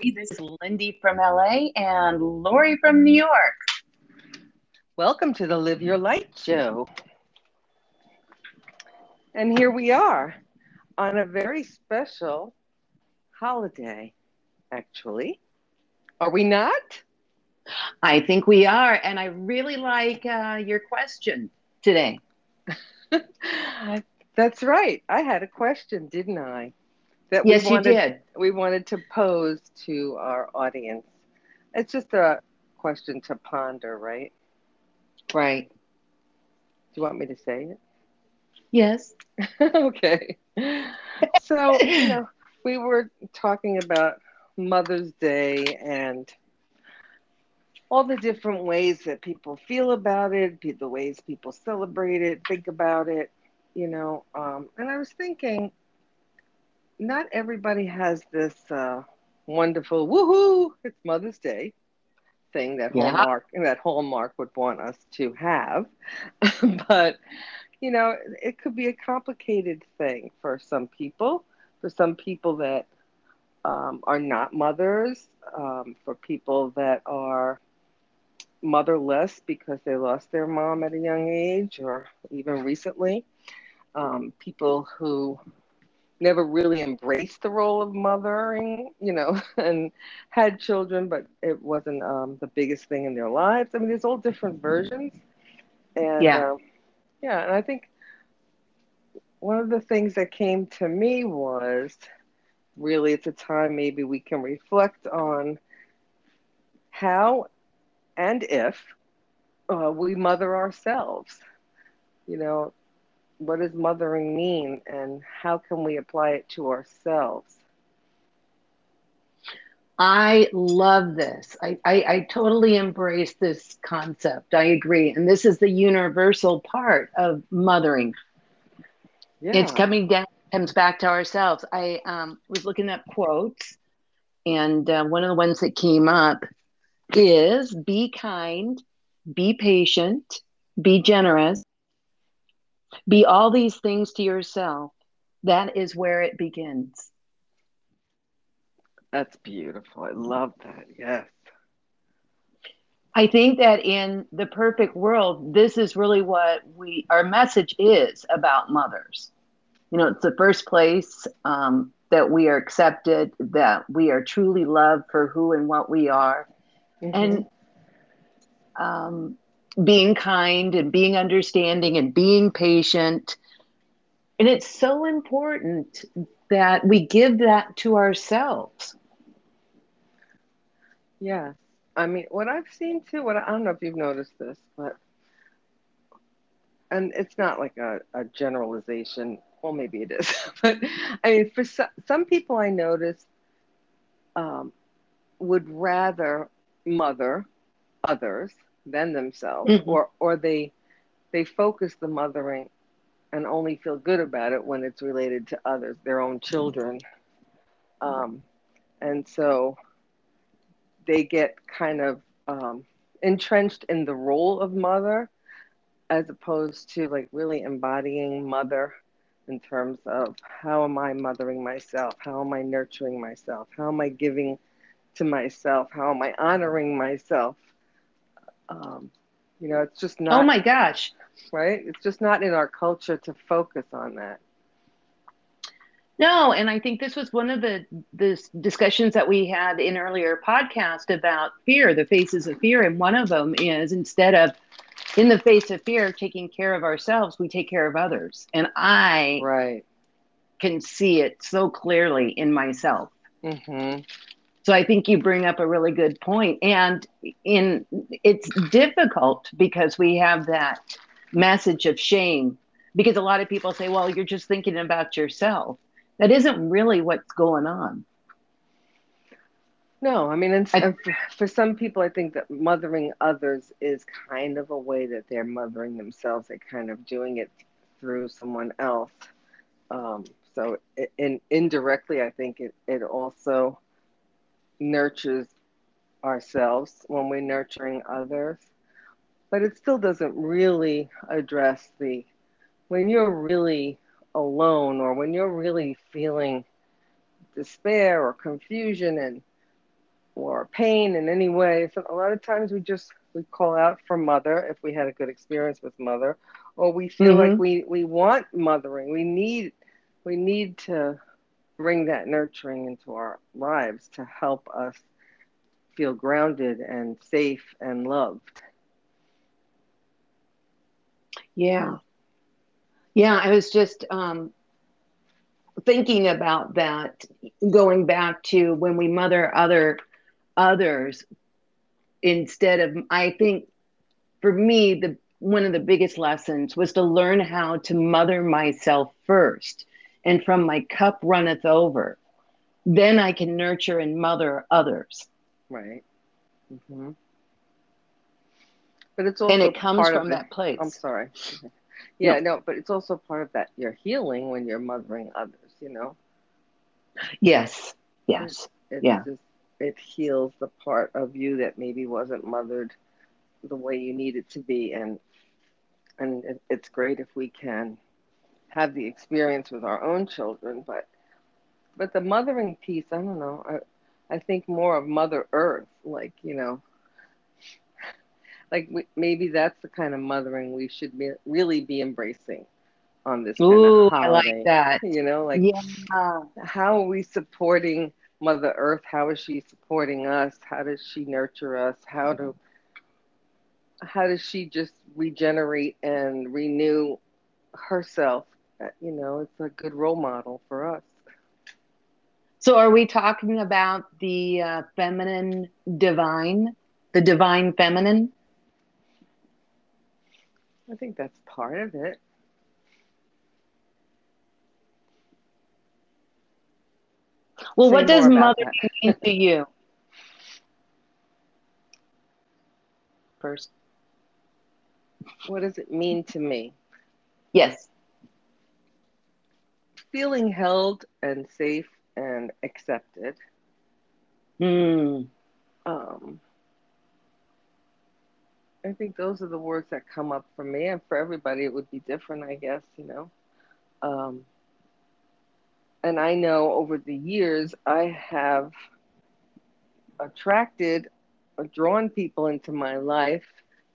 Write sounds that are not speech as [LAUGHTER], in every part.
This is Lindy from LA and Lori from New York. Welcome to the Live Your Light Show. And here we are on a very special holiday, actually. Are we not? I think we are. And I really like uh, your question today. [LAUGHS] That's right. I had a question, didn't I? That yes, we wanted, you did. We wanted to pose to our audience. It's just a question to ponder, right? Right. Do you want me to say it? Yes. [LAUGHS] okay. So, you know, we were talking about Mother's Day and all the different ways that people feel about it, the ways people celebrate it, think about it, you know. Um, and I was thinking, not everybody has this uh, wonderful woohoo, it's Mother's Day thing that yeah. Hallmark that Hallmark would want us to have. [LAUGHS] but you know, it could be a complicated thing for some people. For some people that um, are not mothers, um, for people that are motherless because they lost their mom at a young age or even recently, um, people who never really embraced the role of mothering, you know, [LAUGHS] and had children, but it wasn't um, the biggest thing in their lives. I mean, there's all different versions. And yeah, uh, yeah, and I think one of the things that came to me was really it's a time maybe we can reflect on how and if uh, we mother ourselves. You know, what does mothering mean and how can we apply it to ourselves? I love this. I, I, I, totally embrace this concept. I agree. And this is the universal part of mothering. Yeah. It's coming down, comes back to ourselves. I um, was looking at quotes, and uh, one of the ones that came up is be kind, be patient, be generous, be all these things to yourself. That is where it begins. That's beautiful. I love that. Yes. I think that in the perfect world, this is really what we our message is about mothers. You know, it's the first place um, that we are accepted, that we are truly loved for who and what we are, mm-hmm. and um, being kind and being understanding and being patient. And it's so important that we give that to ourselves. Yeah. I mean, what I've seen too, what I don't know if you've noticed this, but, and it's not like a, a generalization. Well, maybe it is. [LAUGHS] but I mean, for some, some people I notice um, would rather mother others than themselves mm-hmm. or or they they focus the mothering and only feel good about it when it's related to others their own children um, and so they get kind of um, entrenched in the role of mother as opposed to like really embodying mother in terms of how am I mothering myself? How am I nurturing myself? How am I giving to myself? How am I honoring myself? Um, you know, it's just not. Oh my gosh. Right? It's just not in our culture to focus on that. No, and I think this was one of the the discussions that we had in earlier podcast about fear, the faces of fear, and one of them is instead of in the face of fear taking care of ourselves, we take care of others, and I right can see it so clearly in myself. Mm-hmm. So I think you bring up a really good point. And in it's difficult because we have that message of shame because a lot of people say, well, you're just thinking about yourself. That isn't really what's going on. No, I mean, I, for some people, I think that mothering others is kind of a way that they're mothering themselves. They're kind of doing it through someone else. Um, so, in, indirectly, I think it, it also nurtures ourselves when we're nurturing others, but it still doesn't really address the when you're really alone or when you're really feeling despair or confusion and or pain in any way. So a lot of times we just we call out for mother if we had a good experience with mother, or we feel mm-hmm. like we we want mothering. We need we need to bring that nurturing into our lives to help us feel grounded and safe and loved. Yeah. Yeah, I was just um, thinking about that, going back to when we mother other others instead of I think for me the one of the biggest lessons was to learn how to mother myself first and from my cup runneth over then I can nurture and mother others. Right. Mm-hmm. but it's also and it comes from that place. I'm sorry. [LAUGHS] Yeah no. no but it's also part of that you're healing when you're mothering others you know? Yes yes it, yeah. just, it heals the part of you that maybe wasn't mothered the way you need it to be and and it, it's great if we can have the experience with our own children but but the mothering piece i don't know i i think more of mother earth like you know like we, maybe that's the kind of mothering we should be, really be embracing on this Ooh, kind of holiday. I like that. You know, like yeah. how are we supporting Mother Earth? How is she supporting us? How does she nurture us? How do how does she just regenerate and renew herself? You know, it's a good role model for us. So, are we talking about the uh, feminine divine, the divine feminine? I think that's part of it. Well, Say what does mother mean to you? First. What does it mean to me? Yes. Feeling held and safe and accepted. Hmm. Um, I think those are the words that come up for me, and for everybody, it would be different, I guess, you know. Um, and I know over the years I have attracted or drawn people into my life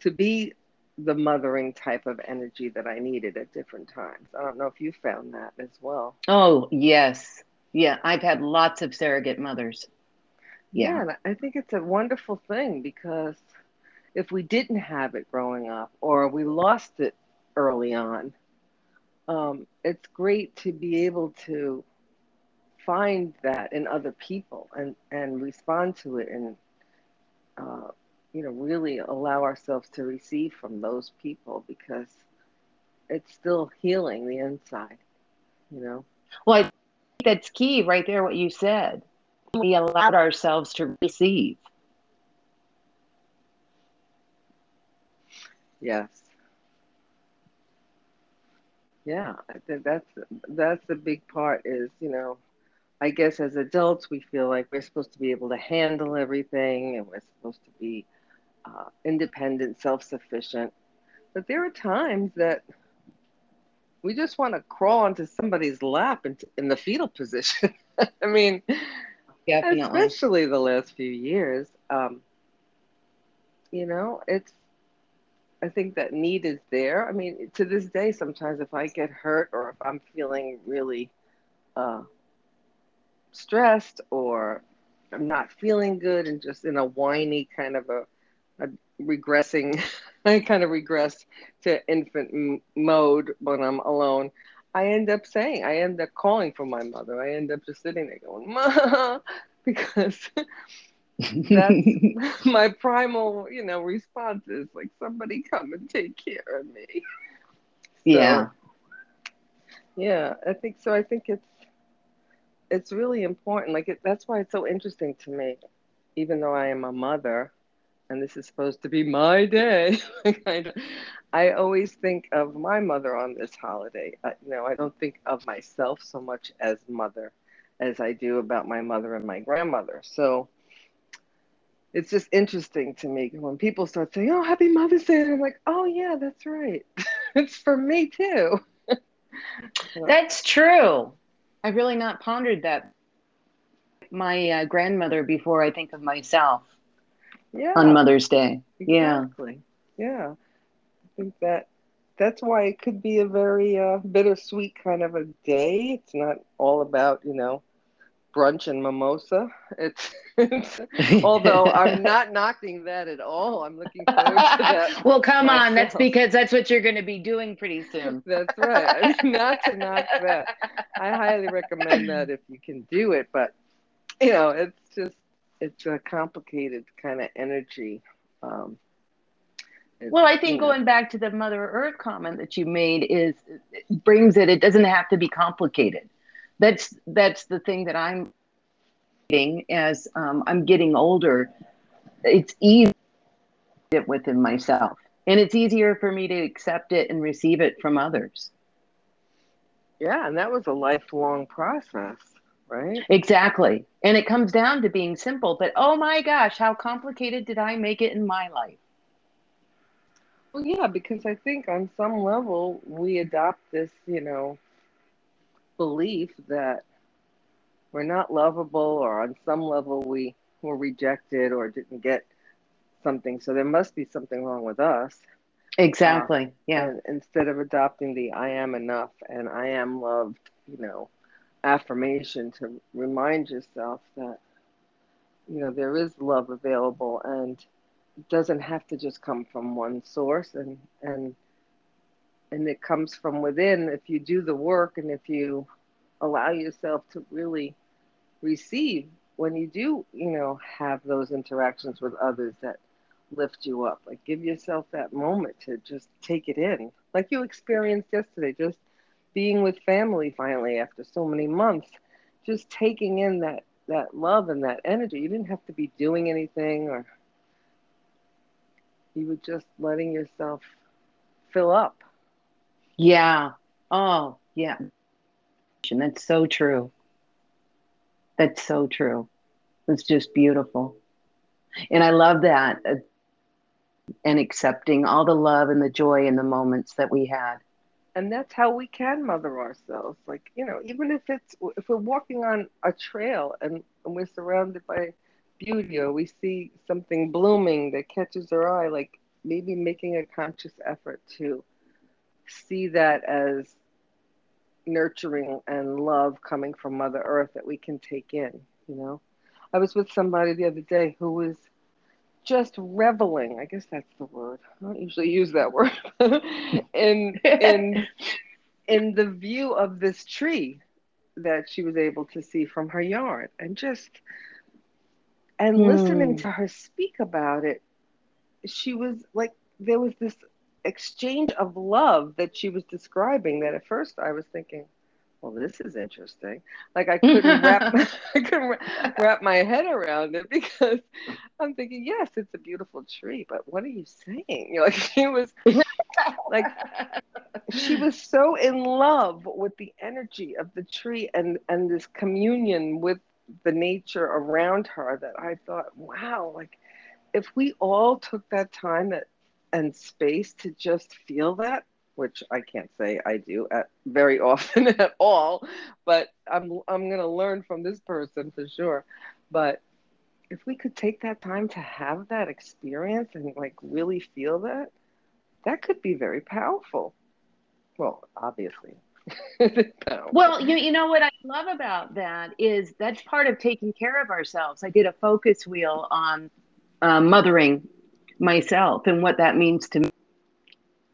to be the mothering type of energy that I needed at different times. I don't know if you found that as well. Oh, yes. Yeah, I've had lots of surrogate mothers. Yeah, yeah I think it's a wonderful thing because if we didn't have it growing up or we lost it early on, um, it's great to be able to find that in other people and and respond to it and uh, you know really allow ourselves to receive from those people because it's still healing the inside you know? Well i think that's key right there what you said. We allowed ourselves to receive. Yes. Yeah i think that's that's the big part is you know I guess as adults, we feel like we're supposed to be able to handle everything and we're supposed to be uh, independent, self sufficient. But there are times that we just want to crawl onto somebody's lap in, in the fetal position. [LAUGHS] I mean, Definitely. especially the last few years. Um, you know, it's, I think that need is there. I mean, to this day, sometimes if I get hurt or if I'm feeling really uh, stressed or I'm not feeling good and just in a whiny kind of a, a regressing, [LAUGHS] I kind of regress to infant m- mode when I'm alone. I end up saying, I end up calling for my mother. I end up just sitting there going, Ma, [LAUGHS] because [LAUGHS] that's my primal, you know, response is like, somebody come and take care of me. So, yeah. Yeah, I think so. I think it's it's really important. Like it, that's why it's so interesting to me, even though I am a mother, and this is supposed to be my day. [LAUGHS] I, I always think of my mother on this holiday. I, you know, I don't think of myself so much as mother as I do about my mother and my grandmother. So it's just interesting to me when people start saying, "Oh, Happy Mother's Day," and I'm like, "Oh yeah, that's right. [LAUGHS] it's for me too." [LAUGHS] That's true. I've really not pondered that. my uh, grandmother before I think of myself Yeah. on Mother's Day. Yeah. Exactly. Yeah. I think that that's why it could be a very uh, bittersweet kind of a day. It's not all about, you know, brunch and mimosa. It's, [LAUGHS] it's [LAUGHS] although I'm not knocking that at all. I'm looking forward to [LAUGHS] that. well, come on. That's because that's what you're going to be doing pretty soon. That's right. not to knock that. I highly recommend that if you can do it, but you know, it's just it's a complicated kind of energy. Um, Well, I think you know, going back to the Mother Earth comment that you made is it brings it. It doesn't have to be complicated. That's that's the thing that I'm getting as um, I'm getting older. It's easy it within myself, and it's easier for me to accept it and receive it from others. yeah, and that was a lifelong process, right? Exactly, and it comes down to being simple. But oh my gosh, how complicated did I make it in my life? Well, yeah, because I think on some level we adopt this, you know, belief that we're not lovable, or on some level we were rejected or didn't get something, so there must be something wrong with us. Exactly. Yeah. Instead of adopting the I am enough and I am loved, you know, affirmation to remind yourself that, you know, there is love available and it doesn't have to just come from one source and, and, and it comes from within if you do the work and if you allow yourself to really receive when you do, you know, have those interactions with others that lift you up. Like give yourself that moment to just take it in. Like you experienced yesterday, just being with family finally after so many months, just taking in that that love and that energy. You didn't have to be doing anything or you were just letting yourself fill up. Yeah. Oh, yeah. And that's so true. That's so true. It's just beautiful. And I love that. uh, and accepting all the love and the joy in the moments that we had. And that's how we can mother ourselves. Like you know even if it's if we're walking on a trail and, and we're surrounded by beauty or we see something blooming that catches our eye like maybe making a conscious effort to see that as nurturing and love coming from mother earth that we can take in you know? I was with somebody the other day who was just reveling i guess that's the word. I don't usually use that word. [LAUGHS] In in [LAUGHS] in the view of this tree that she was able to see from her yard. And just and Hmm. listening to her speak about it she was like there was this exchange of love that she was describing that at first i was thinking well this is interesting. Like i couldn't wrap [LAUGHS] [LAUGHS] i couldn't wrap my head around it because i'm thinking yes it's a beautiful tree but what are you saying? You [LAUGHS] know, like she was like she was so in love with the energy of the tree and and this communion with the nature around her that I thought, wow, like if we all took that time that and space to just feel that, which I can't say I do at very [LAUGHS] often at all, but I'm I'm gonna learn from this person for sure. But if we could take that time to have that experience and like really feel that, that could be very powerful. Well, obviously. [LAUGHS] Well, you, you know what I love about that is that's part of taking care of ourselves. I did a focus wheel on uh, mothering myself and what that means to me.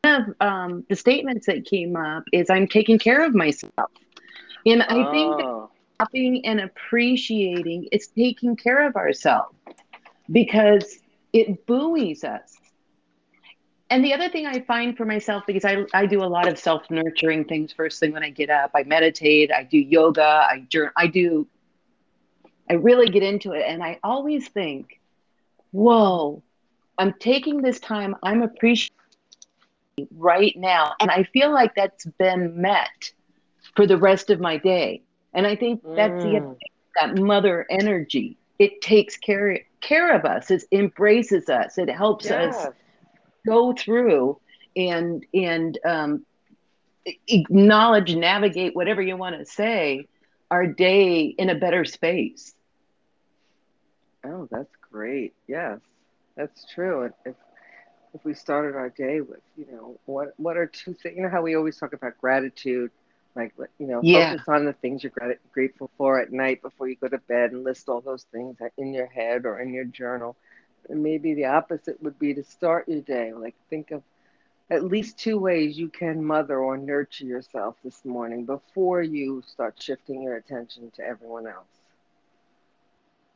Of um, the statements that came up is I'm taking care of myself. And I think Oh, stopping and appreciating is taking care of ourselves because it buoys us. And the other thing I find for myself, because I, I do a lot of self nurturing things first thing when I get up, I meditate, I do yoga, I journal, I do, I really get into it. And I always think, whoa, I'm taking this time, I'm appreciating right now. And I feel like that's been met for the rest of my day. And I think that's the Mm. that mother energy. It takes care care of us. It embraces us. It helps us go through and and um, acknowledge, navigate whatever you want to say our day in a better space. Oh, that's great. Yes, that's true. If we started our day with, you know, what what are two things? You know how we always talk about gratitude, like you know, yeah. focus on the things you're grat- grateful for at night before you go to bed, and list all those things in your head or in your journal. And maybe the opposite would be to start your day. Like think of at least two ways you can mother or nurture yourself this morning before you start shifting your attention to everyone else.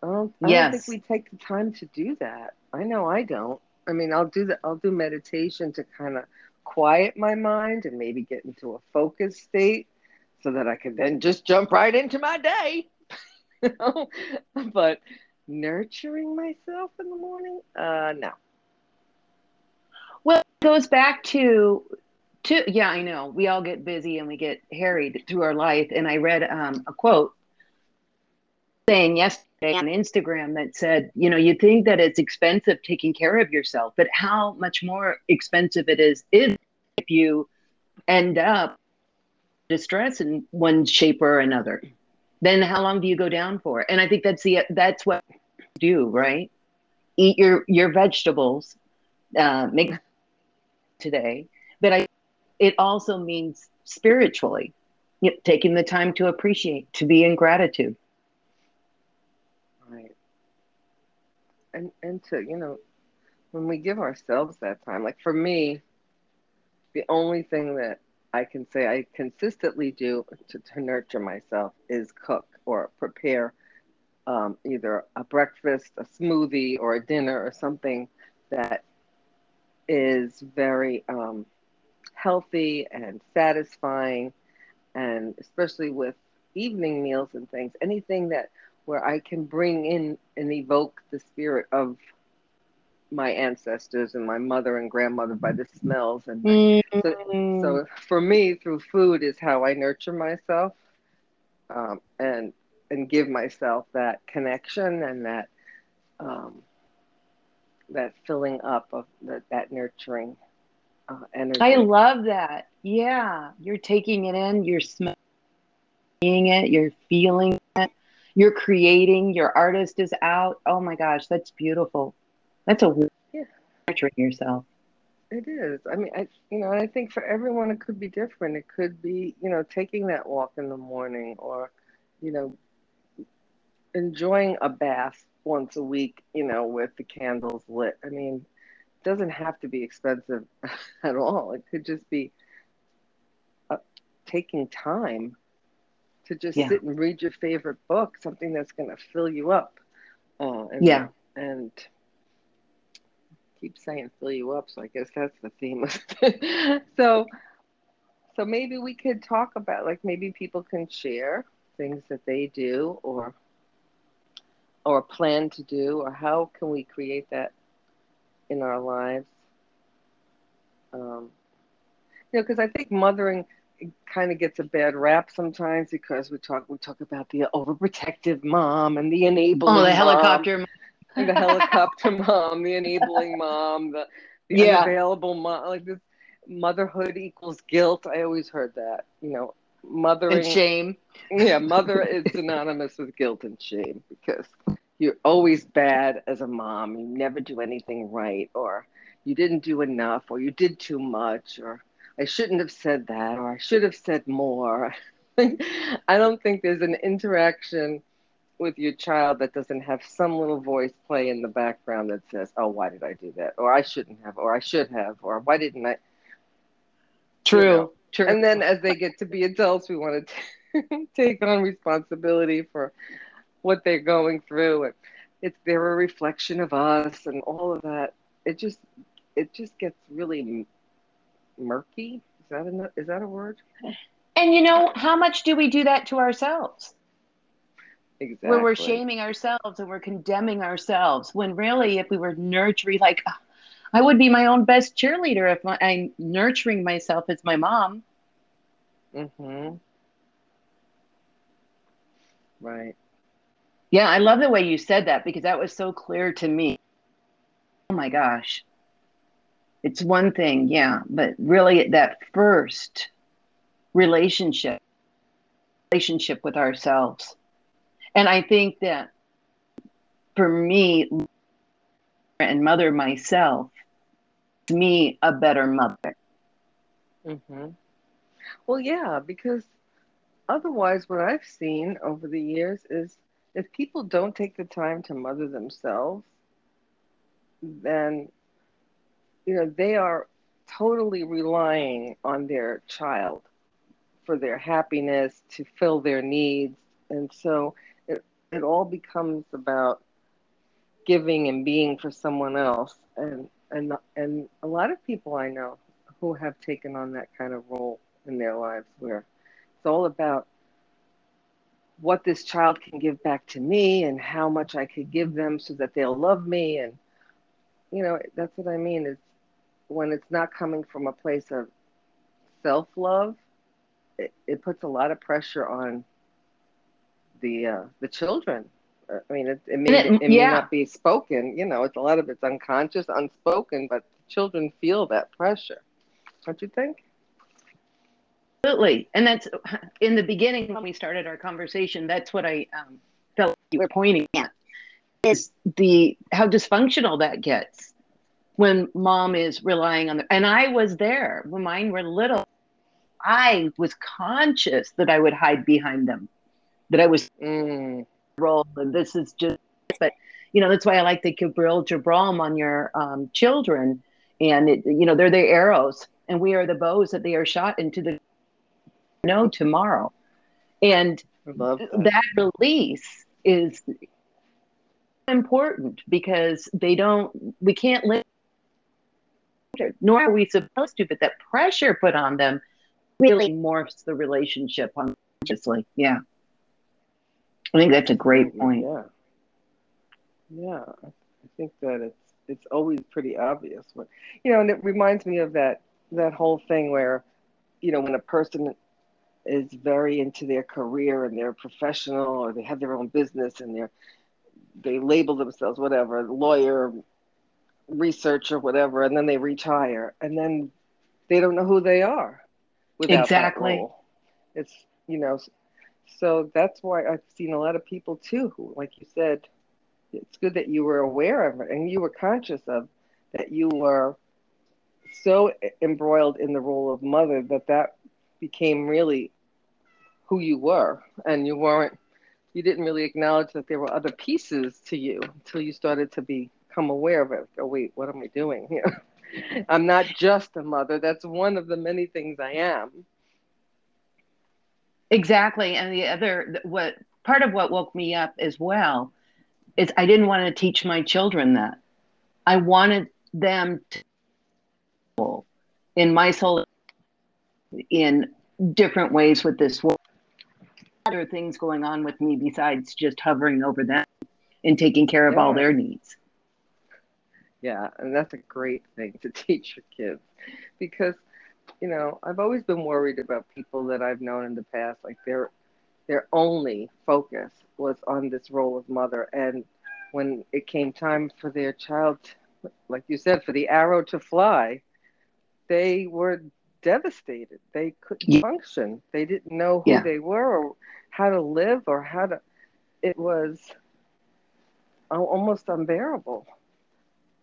I don't, I yes. don't think we take the time to do that. I know I don't. I mean, I'll do that. I'll do meditation to kind of quiet my mind and maybe get into a focused state so that I can then just jump right into my day. [LAUGHS] But nurturing myself in the morning, uh, no. Well, it goes back to to yeah, I know. We all get busy and we get harried through our life. And I read um, a quote saying on Instagram that said, you know, you think that it's expensive taking care of yourself, but how much more expensive it is if you end up distress in one shape or another. Then how long do you go down for? And I think that's the that's what do, right? Eat your your vegetables, uh, make today, but I it also means spiritually, you know, taking the time to appreciate, to be in gratitude. Right. And and to, you know, when we give ourselves that time, like for me, the only thing that I can say I consistently do to, to nurture myself is cook or prepare um, either a breakfast, a smoothie, or a dinner or something that is very um, healthy and satisfying, and especially with evening meals and things, anything that where I can bring in and evoke the spirit of my ancestors and my mother and grandmother by the smells and mm-hmm. so, so, for me through food is how I nurture myself um, and and give myself that connection and that um, that filling up of the, that nurturing uh, energy. I love that. Yeah, you're taking it in, you're smelling it, you're feeling it, you're creating. Your artist is out. Oh my gosh, that's beautiful. That's a yeah. nurturing yourself. It is. I mean, I you know, I think for everyone it could be different. It could be you know taking that walk in the morning, or you know, enjoying a bath once a week. You know, with the candles lit. I mean, it doesn't have to be expensive [LAUGHS] at all. It could just be uh, taking time to just yeah. sit and read your favorite book, something that's going to fill you up. Uh, and, yeah. And keep saying fill you up, so I guess that's the theme [LAUGHS] so, so maybe we could talk about like maybe people can share things that they do or or plan to do or how can we create that in our lives um, you know because i think mothering kind of gets a bad rap sometimes because we talk we talk about the overprotective mom and the enabling oh the helicopter mom, the helicopter mom the enabling mom the, the [LAUGHS] yeah. unavailable mom like this motherhood equals guilt. I always heard that you know mothering and shame. Yeah mother is synonymous with guilt and shame because you're always bad as a mom. You never do anything right or you didn't do enough or you did too much or I shouldn't have said that, or I should have said more. [LAUGHS] I don't think there's an interaction with your child that doesn't have some little voice play in the background that says, "Oh, why did I do that?" or "I shouldn't have," or "I should have," or "Why didn't I?" True. You know? True. And then as they get to be adults, we want to [LAUGHS] take on responsibility for what they're going through, and it's they're a reflection of us, and all of that. It just it just gets really murky. Is that a, is that a word? And you know, how much do we do that to ourselves? Exactly. Where we're shaming ourselves and we're condemning ourselves when really, if we were nurturing, like I would be my own best cheerleader if I'm nurturing myself as my mom. Mm-hmm. Right. Yeah, I love the way you said that because that was so clear to me. Oh my gosh it's one thing, yeah, but really that first relationship, relationship with ourselves. And I think that for me and mother myself, me a better mother. Mm-hmm. Well, yeah, because otherwise, what I've seen over the years is if people don't take the time to mother themselves, then you know they are totally relying on their child for their happiness to fill their needs. And so it, it all becomes about giving and being for someone else. And and and a lot of people i know who have taken on that kind of role in their lives where it's all about what this child can give back to me and how much I could give them so that they'll love me. And you know that's what I mean. Is when it's not coming from a place of self-love it, it puts a lot of pressure on the uh, the children uh, I mean, it, it may it, it yeah. may not be spoken. You know, it's a lot of it's unconscious, unspoken, but children feel that pressure. Don't you think? Absolutely, and that's in the beginning when we started our conversation. That's what I um, felt you were pointing at is the how dysfunctional that gets when mom is relying on the. And I was there when mine were little. I was conscious that I would hide behind them, that I was mm. role, and this is just. But you know that's why I like the Gibril Gibran on your um, children, and it, you know they're the arrows, and we are the bows that they are shot into the know tomorrow. And that. that release is important because they don't, we can't live, nor are we supposed to, but that pressure put on them really morphs the relationship unconsciously. Yeah. I think that's a great point. Yeah. Yeah. I think that it's, it's always pretty obvious when, you know, and it reminds me of that, that whole thing where, you know, when a person is very into their career and they're professional or they have their own business and they're they label themselves whatever lawyer researcher whatever and then they retire and then they don't know who they are exactly. it's you know so that's why i've seen a lot of people too who like you said it's good that you were aware of it and you were conscious of that you were so embroiled in the role of mother that that became really who you were and you weren't you didn't really acknowledge that there were other pieces to you until you started to become aware of it oh wait what am i doing here [LAUGHS] i'm not just a mother that's one of the many things i am exactly and the other what part of what woke me up as well is i didn't want to teach my children that i wanted them to in my soul in different ways with this world. Other things going on with me besides just hovering over them and taking care of yeah. all their needs. Yeah, and that's a great thing to [LAUGHS] teach your kids because you know, I've always been worried about people that I've known in the past like their their only focus was on this role of mother and when it came time for their child like you said for the arrow to fly they were devastated. They couldn't yeah. function. They didn't know who yeah. they were or how to live or how to. It was uh, almost unbearable.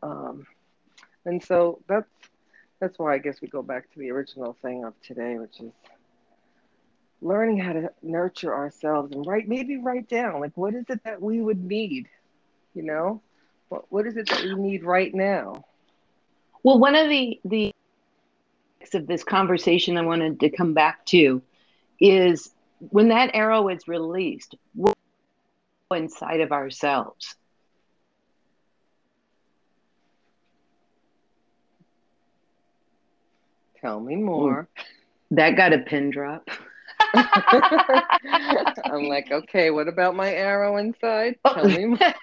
Um, and so that's that's why I guess we go back to the original thing of today, which is learning how to nurture ourselves and write maybe write down like what is it that we would need, you know, what what is it that we need right now. Well, one of the the of this conversation I wanted to come back to is when that arrow is released, we're inside of ourselves. Tell me more. That got a pin drop. [LAUGHS] I'm like, okay, what about my arrow inside? Oh. Tell me more.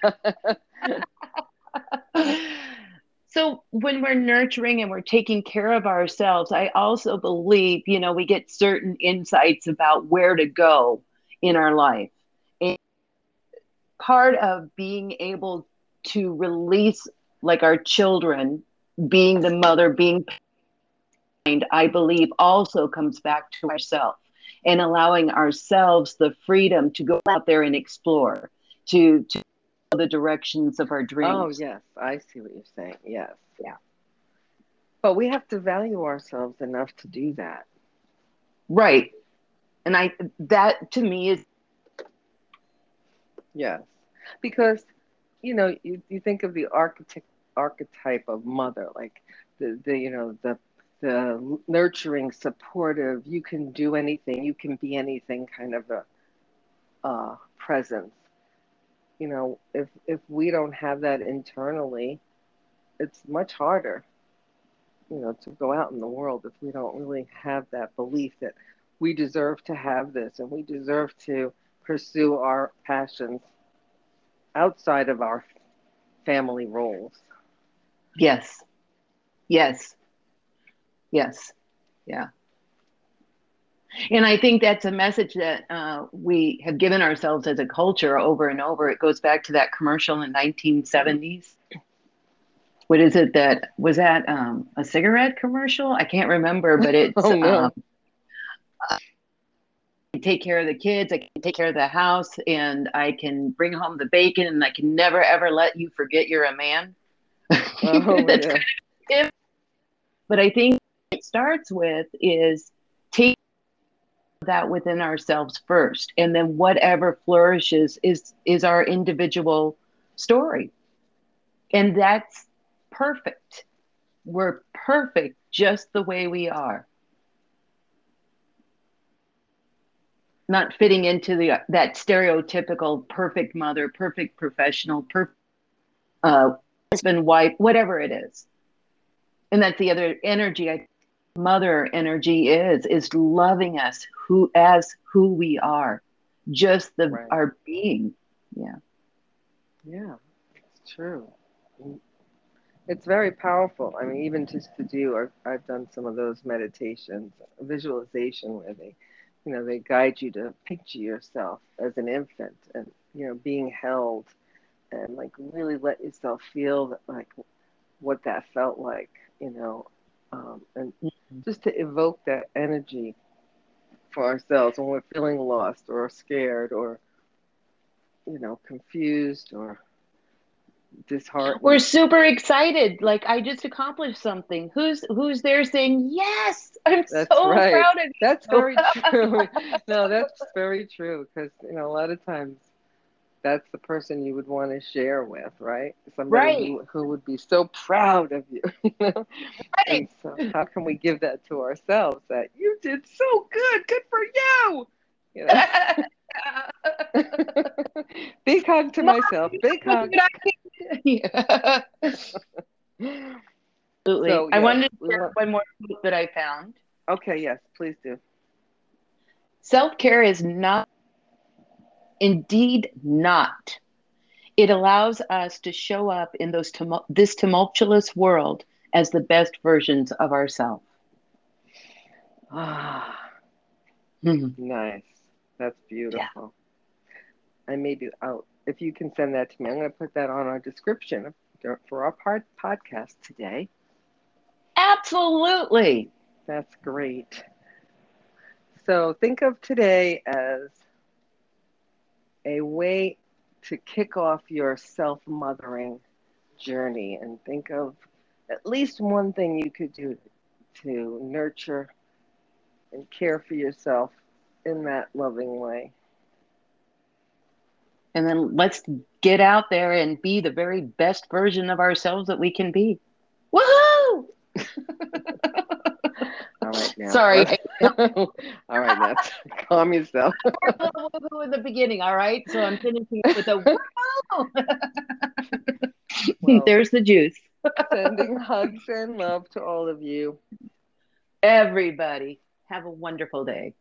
[LAUGHS] So when we're nurturing and we're taking care of ourselves, I also believe, you know, we get certain insights about where to go in our life. And part of being able to release like our children, being the mother, being I believe also comes back to ourselves and allowing ourselves the freedom to go out there and explore, to to the directions of our dreams. Oh, yes. I see what you're saying. Yes. Yeah. But we have to value ourselves enough to do that. Right. And I that to me is Yes. Because, you know, you, you think of the architect archetype of mother, like the, the you know, the the nurturing, supportive, you can do anything, you can be anything kind of a uh, presence. You know, if if we don't have that internally, it's much harder, you know, to go out in the world if we don't really have that belief that we deserve to have this and we deserve to pursue our passions outside of our family roles. Yes. Yes. Yes. Yeah. And I think that's a message that uh, we have given ourselves as a culture over and over. It goes back to that commercial in 1970s. What is it that was that um, a cigarette commercial? I can't remember, but [LAUGHS] it's oh, no. um, I take care of the kids, I can take care of the house, and I can bring home the bacon, and I can never ever let you forget you're a man. Oh, [LAUGHS] yeah. kind of, but I think it starts with is take that within ourselves first. And then whatever flourishes is is our individual story. And that's perfect. We're perfect just the way we are. Not fitting into the that stereotypical perfect mother perfect professional perfect uh, husband wife whatever it is. And that's the other energy i mother energy is is loving us who as who we are just the Right. our being yeah Yeah, it's true. It's very powerful. I mean, even just to do, I've, I've done some of those meditations, visualization, where they, you know, they guide you to picture yourself as an infant and, you know, being held and like really let yourself feel that, like what that felt like, you know, um, and just to evoke that energy for ourselves when we're feeling lost or scared or, you know, confused or disheartened. we're super excited like i just accomplished something who's who's there saying yes i'm That's so right. proud of you That's very [LAUGHS] true. [LAUGHS] no, that's very true because you know a lot of times that's the person you would want to share with, right? Somebody Right. who, who would be so proud of you. [LAUGHS] You know? Right. And so how can we give that to ourselves? That you did so good. Good for you. You know. [LAUGHS] Big hug to myself. Big hug. yeah. [LAUGHS] Absolutely. So, I wanted to share one more quote that I found. Okay. Yes. Please do. Self care is not, indeed not. It allows us to show up in those tumul- this tumultuous world as the best versions of ourselves. Ah. Mhm. Nice. That's beautiful. I made it out. If you can send that to me, I'm going to put that on our description for our part podcast today. Absolutely. That's great. So think of today as a way to kick off your self mothering journey and think of at least one thing you could do to nurture and care for yourself in that loving way. And then let's get out there and be the very best version of ourselves that we can be. Woohoo! [LAUGHS] [LAUGHS] All right, now. Sorry. [LAUGHS] All right, now. [LAUGHS] [LAUGHS] Calm yourself. In the beginning, all right? So I'm finishing it with a. Well- There's the juice. Sending hugs and love to all of you. Everybody, have a wonderful day.